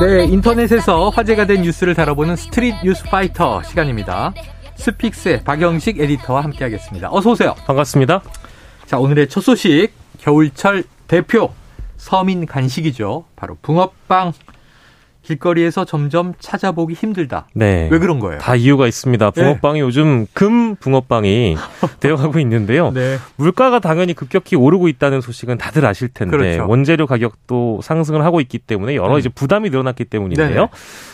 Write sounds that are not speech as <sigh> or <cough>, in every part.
네, 인터넷에서 화제가 된 뉴스를 다뤄보는 스트릿 뉴스 파이터 시간입니다. 스픽스의 박영식 에디터와 함께하겠습니다. 어서 오세요. 반갑습니다. 자, 오늘의 첫 소식 겨울철 대표 서민 간식이죠. 바로 붕어빵 길거리에서 점점 찾아보기 힘들다. 네. 왜 그런 거예요? 다 이유가 있습니다. 네. 붕어빵이 네. 요즘 금 붕어빵이 <laughs> 되어가고 있는데요. 네. 물가가 당연히 급격히 오르고 있다는 소식은 다들 아실 텐데 그렇죠. 원재료 가격도 상승을 하고 있기 때문에 여러 음. 이제 부담이 늘어났기 때문인데요. 네네.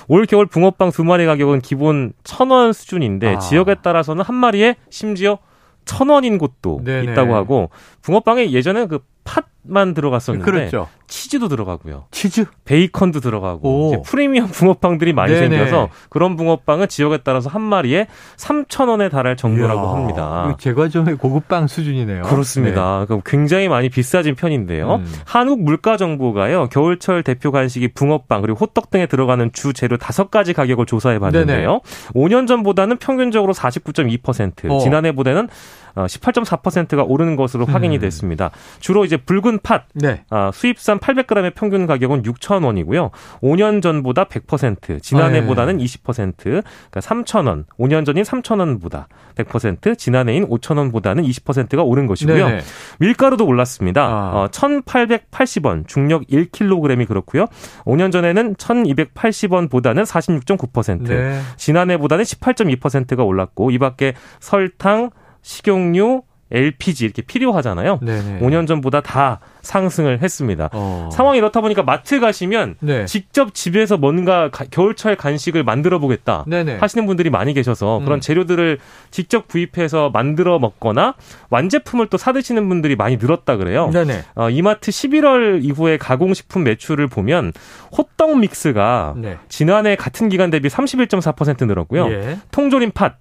올 겨울 붕어빵 두 마리 가격은 기본 천 원 수준인데 아. 지역에 따라서는 한 마리에 심지어 천 원인 곳도 네네. 있다고 하고 붕어빵에 예전에 그 팥 만 들어갔었는데 그렇죠. 치즈도 들어가고요. 치즈? 베이컨도 들어가고 프리미엄 붕어빵들이 많이 네네. 생겨서 그런 붕어빵은 지역에 따라서 한 마리에 3,000원에 달할 정도라고 이야, 합니다. 제과점의 고급빵 수준이네요. 그렇습니다. 네. 굉장히 많이 비싸진 편인데요. 음. 한국 물가정보가요. 겨울철 대표 간식이 붕어빵 그리고 호떡 등에 들어가는 주 재료 다섯 가지 가격을 조사해 봤는데요. 5년 전보다는 평균적으로 49.2%, 어. 지난해보다는 18.4%가 어, 오르는 것으로 확인이 음. 됐습니다. 주로 이제 붉은 팥 네. 아, 수입산 800g의 평균 가격은 6,000원이고요. 5년 전보다 100%, 지난해보다는 네. 20%, 그러니까 3,000원. 5년 전인 3,000원보다 100%, 지난해인 5,000원보다는 20%가 오른 것이고요. 네 밀가루도 올랐습니다. 아. 어, 1,880원, 중력 1kg이 그렇고요. 5년 전에는 1,280원보다는 46.9%, 네. 지난해보다는 18.2%가 올랐고 이 밖에 설탕, 식용유, LPG 이렇게 필요하잖아요. 네네. 5년 전보다 다 상승을 했습니다. 어. 상황이 이렇다 보니까 마트 가시면 네. 직접 집에서 뭔가 가, 겨울철 간식을 만들어 보겠다 네네. 하시는 분들이 많이 계셔서 음. 그런 재료들을 직접 구입해서 만들어 먹거나 완제품을 또 사드시는 분들이 많이 늘었다 그래요. 어, 이마트 11월 이후에 가공식품 매출을 보면 호떡 믹스가 네. 지난해 같은 기간 대비 31.4% 늘었고요. 예. 통조림 팥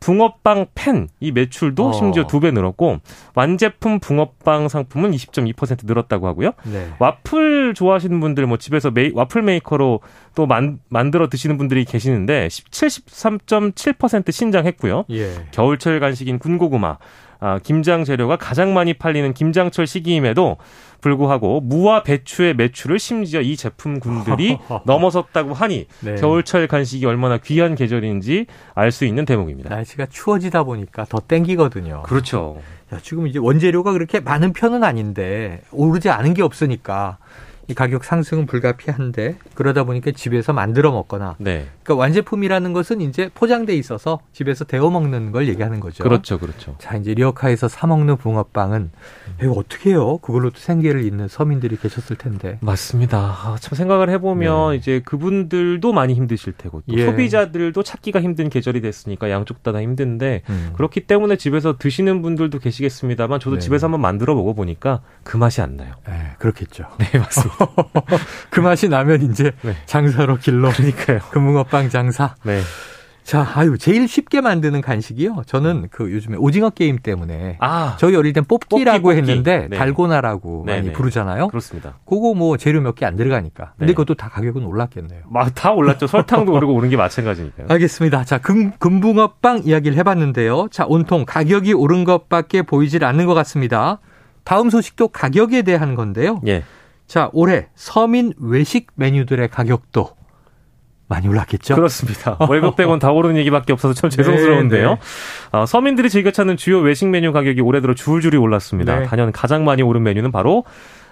붕어빵 팬 이 매출도 어. 심지어 두 배 늘었고 완제품 붕어빵 상품은 20.2% 늘었다고 하고요. 네. 와플 좋아하시는 분들 뭐 집에서 메이, 와플 메이커로 또 만, 만들어 드시는 분들이 계시는데 73.7% 신장했고요. 예. 겨울철 간식인 군고구마 아, 김장 재료가 가장 많이 팔리는 김장철 시기임에도 불구하고 무와 배추의 매출을 심지어 이 제품군들이 <laughs> 넘어섰다고 하니 네. 겨울철 간식이 얼마나 귀한 계절인지 알 수 있는 대목입니다. 날씨가 추워지다 보니까 더 땡기거든요. 그렇죠. 야, 지금 이제 원재료가 그렇게 많은 편은 아닌데 오르지 않은 게 없으니까 이 가격 상승은 불가피한데 그러다 보니까 집에서 만들어 먹거나 네. 그러니까 완제품이라는 것은 이제 포장돼 있어서 집에서 데워 먹는 걸 얘기하는 거죠. 그렇죠, 그렇죠. 자 이제 리어카에서 사 먹는 붕어빵은 이거 어떻게 해요? 그걸로 또 생계를 잇는 서민들이 계셨을 텐데. 맞습니다. 아, 참 생각을 해보면 네. 이제 그분들도 많이 힘드실 테고 또 예. 소비자들도 찾기가 힘든 계절이 됐으니까 양쪽 다, 다 힘든데 음. 그렇기 때문에 집에서 드시는 분들도 계시겠습니다만 저도 네. 집에서 한번 만들어 먹어보니까 그 맛이 안 나요. 네, 그렇겠죠. 네, 맞습니다. <laughs> 그 맛이 나면 이제 네. 장사로 길로. 그러니까요. 금붕어빵 장사. 네. 자, 아유, 제일 쉽게 만드는 간식이요. 저는 그 요즘에 오징어 게임 때문에 아, 저희 어릴 땐 뽑기라고 뽑기, 뽑기. 했는데 네. 달고나라고 네, 많이 네. 부르잖아요. 그렇습니다. 그거 뭐 재료 몇 개 안 들어가니까. 근데 네. 그것도 다 가격은 올랐겠네요. 막 다 올랐죠. 설탕도 오르고 오른 게 마찬가지니까요. 알겠습니다. 자, 금, 금붕어빵 이야기를 해봤는데요. 자, 온통 가격이 오른 것밖에 보이질 않는 것 같습니다. 다음 소식도 가격에 대한 건데요. 예. 자, 올해 서민 외식 메뉴들의 가격도 많이 올랐겠죠? 그렇습니다. <laughs> 월급 빼곤 다 오르는 얘기밖에 없어서 참 죄송스러운데요. 네, 네. 어, 서민들이 즐겨 찾는 주요 외식 메뉴 가격이 올해 들어 줄줄이 올랐습니다. 네. 단연 가장 많이 오른 메뉴는 바로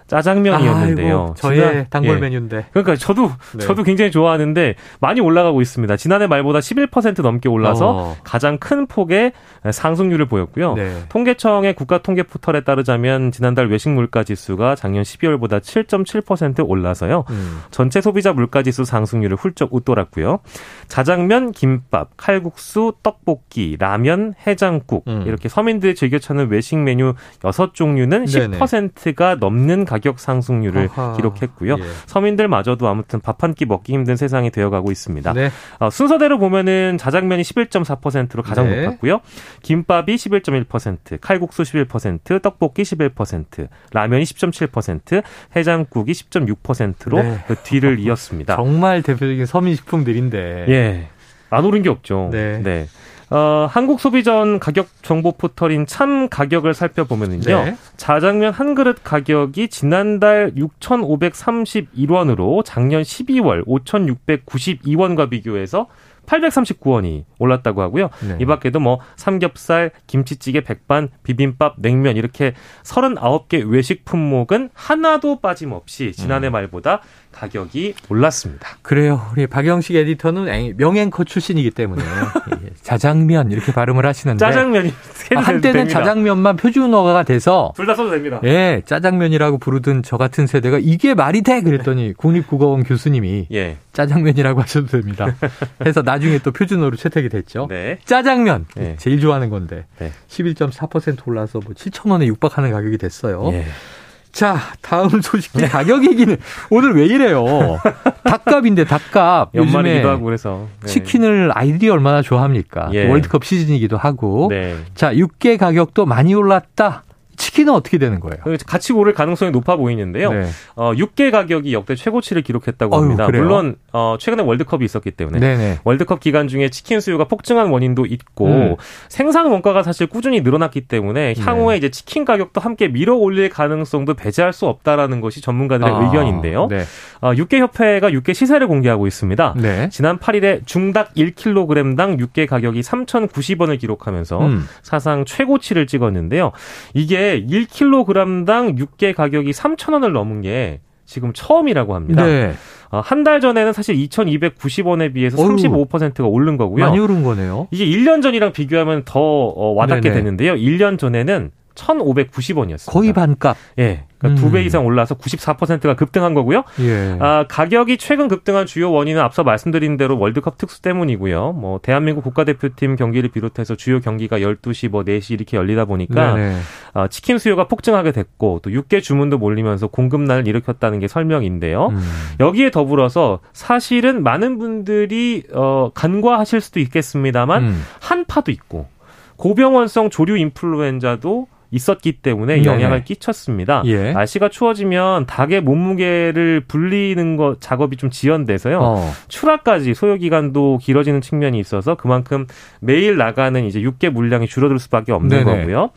짜장면이었는데요. 아이고, 저의 단골 예. 메뉴인데. 그러니까 저도 네. 저도 굉장히 좋아하는데 많이 올라가고 있습니다. 지난해 말보다 11% 넘게 올라서 어. 가장 큰 폭의 상승률을 보였고요. 네. 통계청의 국가 통계 포털에 따르자면 지난달 외식 물가 지수가 작년 12월보다 7.7% 올라서요. 음. 전체 소비자 물가 지수 상승률을 훌쩍 웃돌았고요. 자장면, 김밥, 칼국수, 떡볶이, 라면, 해장국 음. 이렇게 서민들이 즐겨 찾는 외식 메뉴 6 종류는 10%가 넘는 가격 상승률을 아하. 기록했고요. 예. 서민들마저도 아무튼 밥 한 끼 먹기 힘든 세상이 되어가고 있습니다. 네. 어, 순서대로 보면은 자장면이 11.4%로 가장 네. 높았고요. 김밥이 11.1%, 칼국수 11%, 떡볶이 11%, 라면이 10.7%, 해장국이 10.6%로 네. 그 뒤를 이었습니다. 정말 대표적인 서민 식품들인데. 예. 안 오른 게 없죠. 네. 네. 어, 한국 소비전 가격 정보 포털인 참 가격을 살펴보면은요. 네. 자장면 한 그릇 가격이 지난달 6,531원으로 작년 12월 5,692원과 비교해서 839원이 올랐다고 하고요. 네. 이 밖에도 뭐 삼겹살, 김치찌개, 백반, 비빔밥, 냉면 이렇게 39개 외식 품목은 하나도 빠짐없이 지난해 음. 말보다 가격이 올랐습니다. 그래요. 우리 박영식 에디터는 명앵커 출신이기 때문에 <laughs> 자장면 이렇게 발음을 하시는데 짜장면이 아, 한때는. 자장면만 표준어가 돼서 둘 다 써도 됩니다. 예, 짜장면이라고 부르던 저 같은 세대가 이게 말이 돼 그랬더니 국립국어원 교수님이 예. 짜장면이라고 하셔도 됩니다. <laughs> 해서 나중에 또 표준어로 채택이 됐죠. 네. 짜장면 네. 제일 좋아하는 건데 네. 11.4% 올라서 뭐 7천 원에 육박하는 가격이 됐어요. 예. 자, 다음 소식지 네. 가격 얘기는 오늘 왜 이래요? 닭값인데 닭값 연말이기도 하고 그래서 네. 치킨을 아이들이 얼마나 좋아합니까? 예. 월드컵 시즌이기도 하고. 네. 자, 육개 가격도 많이 올랐다. 치킨은 어떻게 되는 거예요? 같이 오를 가능성이 높아 보이는데요. 네. 어, 육개 가격이 역대 최고치를 기록했다고 합니다. 어휴, 물론 어, 최근에 월드컵이 있었기 때문에 네네. 월드컵 기간 중에 치킨 수요가 폭증한 원인도 있고 음. 생산 원가가 사실 꾸준히 늘어났기 때문에 네. 향후에 네. 이제 치킨 가격도 함께 밀어 올릴 가능성도 배제할 수 없다라는 것이 전문가들의 아, 의견인데요. 네. 어, 육개 협회가 육개 시세를 공개하고 있습니다. 네. 지난 8일에 중닭 1kg당 육개 가격이 3,090원을 기록하면서 음. 사상 최고치를 찍었는데요. 이게 1kg당 육개 가격이 3,000원을 넘은 게 지금 처음이라고 합니다. 네. 어, 한달 전에는 사실 2,290원에 비해서 35%가 오른 거고요. 많이 오른 거네요. 이게 1년 전이랑 비교하면 더 어, 와닿게 네네. 되는데요. 1년 전에는 1,590원이었습니다. 거의 반값. 예. 그러니까 음. 두배 이상 올라서 94%가 급등한 거고요. 예. 아, 가격이 최근 급등한 주요 원인은 앞서 말씀드린 대로 월드컵 특수 때문이고요. 뭐 대한민국 국가대표팀 경기를 비롯해서 주요 경기가 12시 뭐 4시 이렇게 열리다 보니까 아, 치킨 수요가 폭증하게 됐고 또 육개 주문도 몰리면서 공급난을 일으켰다는 게 설명인데요. 음. 여기에 더불어서 사실은 많은 분들이 어 간과하실 수도 있겠습니다만 음. 한파도 있고 고병원성 조류 인플루엔자도 있었기 때문에 네 영향을 끼쳤습니다. 예. 날씨가 추워지면 닭의 몸무게를 불리는 것 작업이 좀 지연돼서요. 어. 출하까지 소요 기간도 길어지는 측면이 있어서 그만큼 매일 나가는 이제 육개 물량이 줄어들 수밖에 없는 네네. 거고요.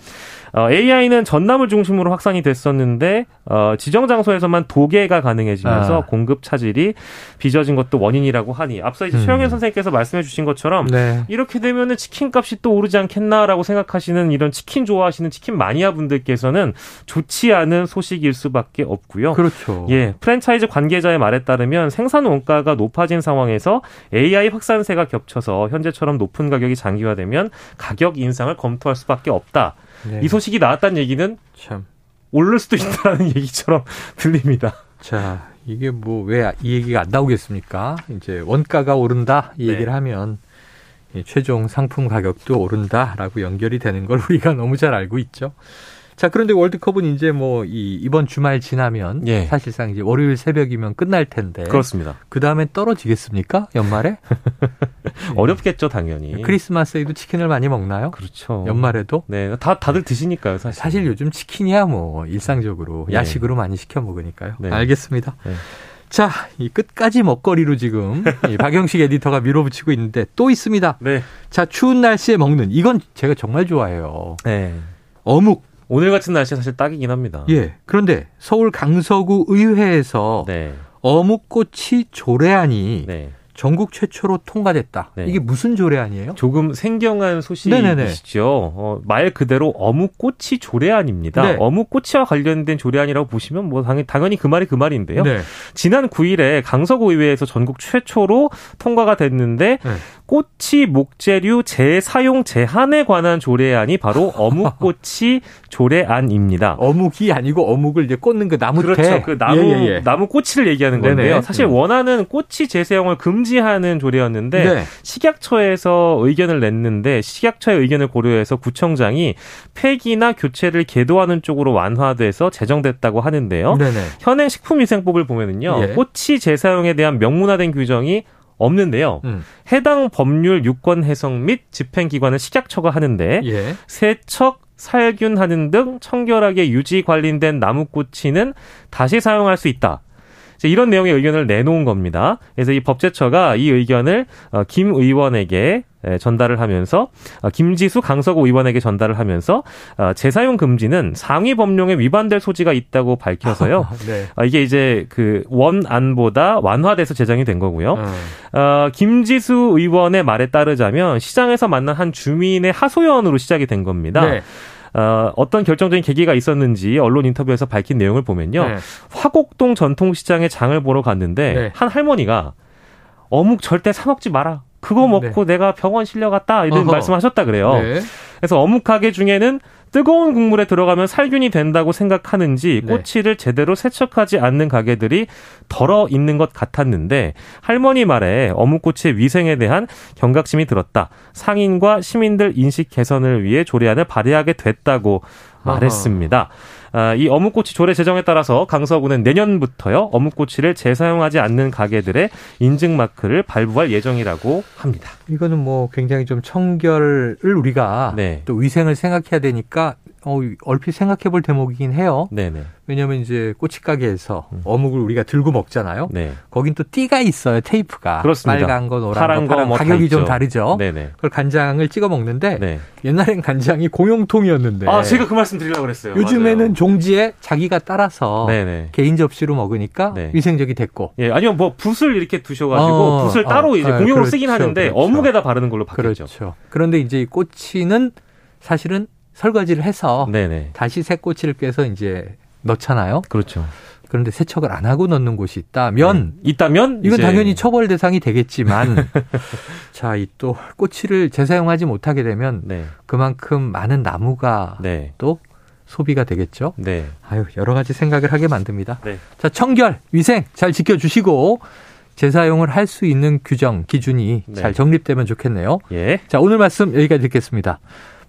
어, AI는 전남을 중심으로 확산이 됐었는데 어, 지정 장소에서만 도개가 가능해지면서 아. 공급 차질이 빚어진 것도 원인이라고 하니 앞서 이제 음. 최영현 선생님께서 말씀해주신 것처럼 네. 이렇게 되면은 치킨 값이 또 오르지 않겠나라고 생각하시는 이런 치킨 좋아하시는 치킨 마니아 분들께서는 좋지 않은 소식일 수밖에 없고요. 그렇죠. 예, 프랜차이즈 관계자의 말에 따르면 생산 원가가 높아진 상황에서 AI 확산세가 겹쳐서 현재처럼 높은 가격이 장기화되면 가격 인상을 검토할 수밖에 없다. 네. 이 소식이 나왔다는 얘기는 참 오를 수도 있다는 <laughs> 얘기처럼 들립니다. 자, 이게 뭐 왜 이 얘기가 안 나오겠습니까? 이제 원가가 오른다 이 네. 얘기를 네. 하면 최종 상품 가격도 오른다라고 연결이 되는 걸 우리가 <laughs> 너무 잘 알고 있죠. 자, 그런데 월드컵은 이제 뭐 이 이번 주말 지나면 예. 사실상 이제 월요일 새벽이면 끝날 텐데. 그렇습니다. 그 다음에 떨어지겠습니까? 연말에? <laughs> 어렵겠죠, 당연히. 크리스마스에도 치킨을 많이 먹나요? 그렇죠. 연말에도? 네, 다 다들 드시니까요, 사실. 사실 요즘 치킨이야 뭐 일상적으로 예. 야식으로 많이 시켜 먹으니까요. 네. 알겠습니다. 네. 자, 이 끝까지 먹거리로 지금 이 박영식 에디터가 밀어붙이고 있는데 또 있습니다. 네. 자, 추운 날씨에 먹는 이건 제가 정말 좋아해요. 네. 어묵. 오늘 같은 날씨 사실 딱이긴 합니다. 예. 그런데 서울 강서구 의회에서 네. 어묵꼬치 조례안이 네. 전국 최초로 통과됐다. 네. 이게 무슨 조례안이에요? 조금 생경한 소식이시죠. 어, 말 그대로 어묵꼬치 조례안입니다. 네. 어묵꼬치와 관련된 조례안이라고 보시면 뭐 당연히, 당연히 그 말이 그 말인데요. 네. 지난 9일에 강서구 의회에서 전국 최초로 통과가 됐는데 네. 꼬치 목재류 재사용 제한에 관한 조례안이 바로 <laughs> 어묵꼬치 조례안입니다. 어묵이 아니고 어묵을 이제 꽂는 그 나무 그렇죠. 태. 그 나무 예, 예, 예. 나무 꼬치를 얘기하는 건데요. 네네. 사실 음. 원하는 꼬치 재사용을 금지하는 조례였는데 네. 식약처에서 의견을 냈는데 식약처의 의견을 고려해서 구청장이 폐기나 교체를 계도하는 쪽으로 완화돼서 제정됐다고 하는데요. 네네. 현행 식품위생법을 보면은요. 예. 꼬치 재사용에 대한 명문화된 규정이 없는데요. 음. 해당 법률 유권 해석 및 집행기관은 식약처가 하는데 예. 세척, 살균하는 등 청결하게 유지 관련된 나무꼬치는 다시 사용할 수 있다. 이런 내용의 의견을 내놓은 겁니다. 그래서 이 법제처가 이 의견을 어, 김 의원에게 전달을 하면서 어, 김지수 강서구 의원에게 전달을 하면서 어, 재사용 금지는 상위 법령에 위반될 소지가 있다고 밝혀서요. <laughs> 네. 이게 이제 그 원안보다 완화돼서 제정이 된 거고요. 음. 어, 김지수 의원의 말에 따르자면 시장에서 만난 한 주민의 하소연으로 시작이 된 겁니다. 네. 어, 어떤 결정적인 계기가 있었는지 언론 인터뷰에서 밝힌 내용을 보면요. 네. 화곡동 전통시장에 장을 보러 갔는데 네. 한 할머니가 어묵 절대 사 먹지 마라. 그거 먹고 네. 내가 병원 실려갔다 이런 어허. 말씀하셨다 그래요. 네. 그래서 어묵 가게 중에는 뜨거운 국물에 들어가면 살균이 된다고 생각하는지 네. 꼬치를 네. 제대로 세척하지 않는 가게들이 덜어 있는 것 같았는데 할머니 말에 어묵꼬치의 위생에 대한 경각심이 들었다. 상인과 시민들 인식 개선을 위해 조례안을 발의하게 됐다고 말했습니다. 아, 이 어묵꼬치 조례 제정에 따라서 강서구는 내년부터요 어묵꼬치를 재사용하지 않는 가게들의 인증 마크를 발부할 예정이라고 합니다. 이거는 뭐 굉장히 좀 청결을 우리가 네. 또 위생을 생각해야 되니까 어, 얼핏 생각해 볼 대목이긴 해요. 네네. 왜냐하면 이제 꼬치 가게에서 음. 어묵을 우리가 들고 먹잖아요. 네. 거긴 또 띠가 있어요. 테이프가. 그렇습니다. 빨간 거, 노란 파란 거, 파란 거 가격이 좀 다르죠. 네네. 그걸 간장을 찍어 먹는데 네. 옛날엔 간장이 공용통이었는데. 아, 제가 그 말씀 드리려고 그랬어요. 요즘에는 맞아요. 종지에 자기가 따라서 네네. 개인 접시로 먹으니까 네. 위생적이 됐고. 예, 아니면 뭐 붓을 이렇게 두셔가지고 어, 붓을 따로 어, 이제 공용으로 그렇죠, 쓰긴 하는데 그렇죠. 어묵 에다 바르는 걸로 바뀌었죠. 그렇죠. 그런데 이제 이 꼬치는 사실은 설거지를 해서 네네. 다시 새 꼬치를 빼서 이제 넣잖아요. 그렇죠. 그런데 세척을 안 하고 넣는 곳이 있다면 네. 있다면 이건 당연히 처벌 대상이 되겠지만 <laughs> 자, 이 또 꼬치를 재사용하지 못하게 되면 네. 그만큼 많은 나무가 네. 또 소비가 되겠죠. 네. 아유, 여러 가지 생각을 하게 만듭니다. 네. 자, 청결, 위생 잘 지켜 주시고 재사용을 할 수 있는 규정, 기준이 네. 잘 정립되면 좋겠네요. 예. 자, 오늘 말씀 여기까지 듣겠습니다.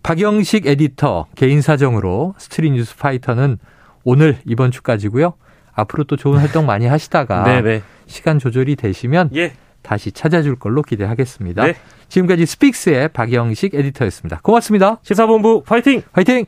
박영식 에디터 개인 사정으로 스트릿 뉴스 파이터는 오늘 이번 주까지고요. 앞으로 또 좋은 활동 많이 하시다가 네네. <laughs> 네. 시간 조절이 되시면 예. 다시 찾아줄 걸로 기대하겠습니다. 네. 지금까지 스픽스의 박영식 에디터였습니다. 고맙습니다. 시사본부 파이팅! 파이팅!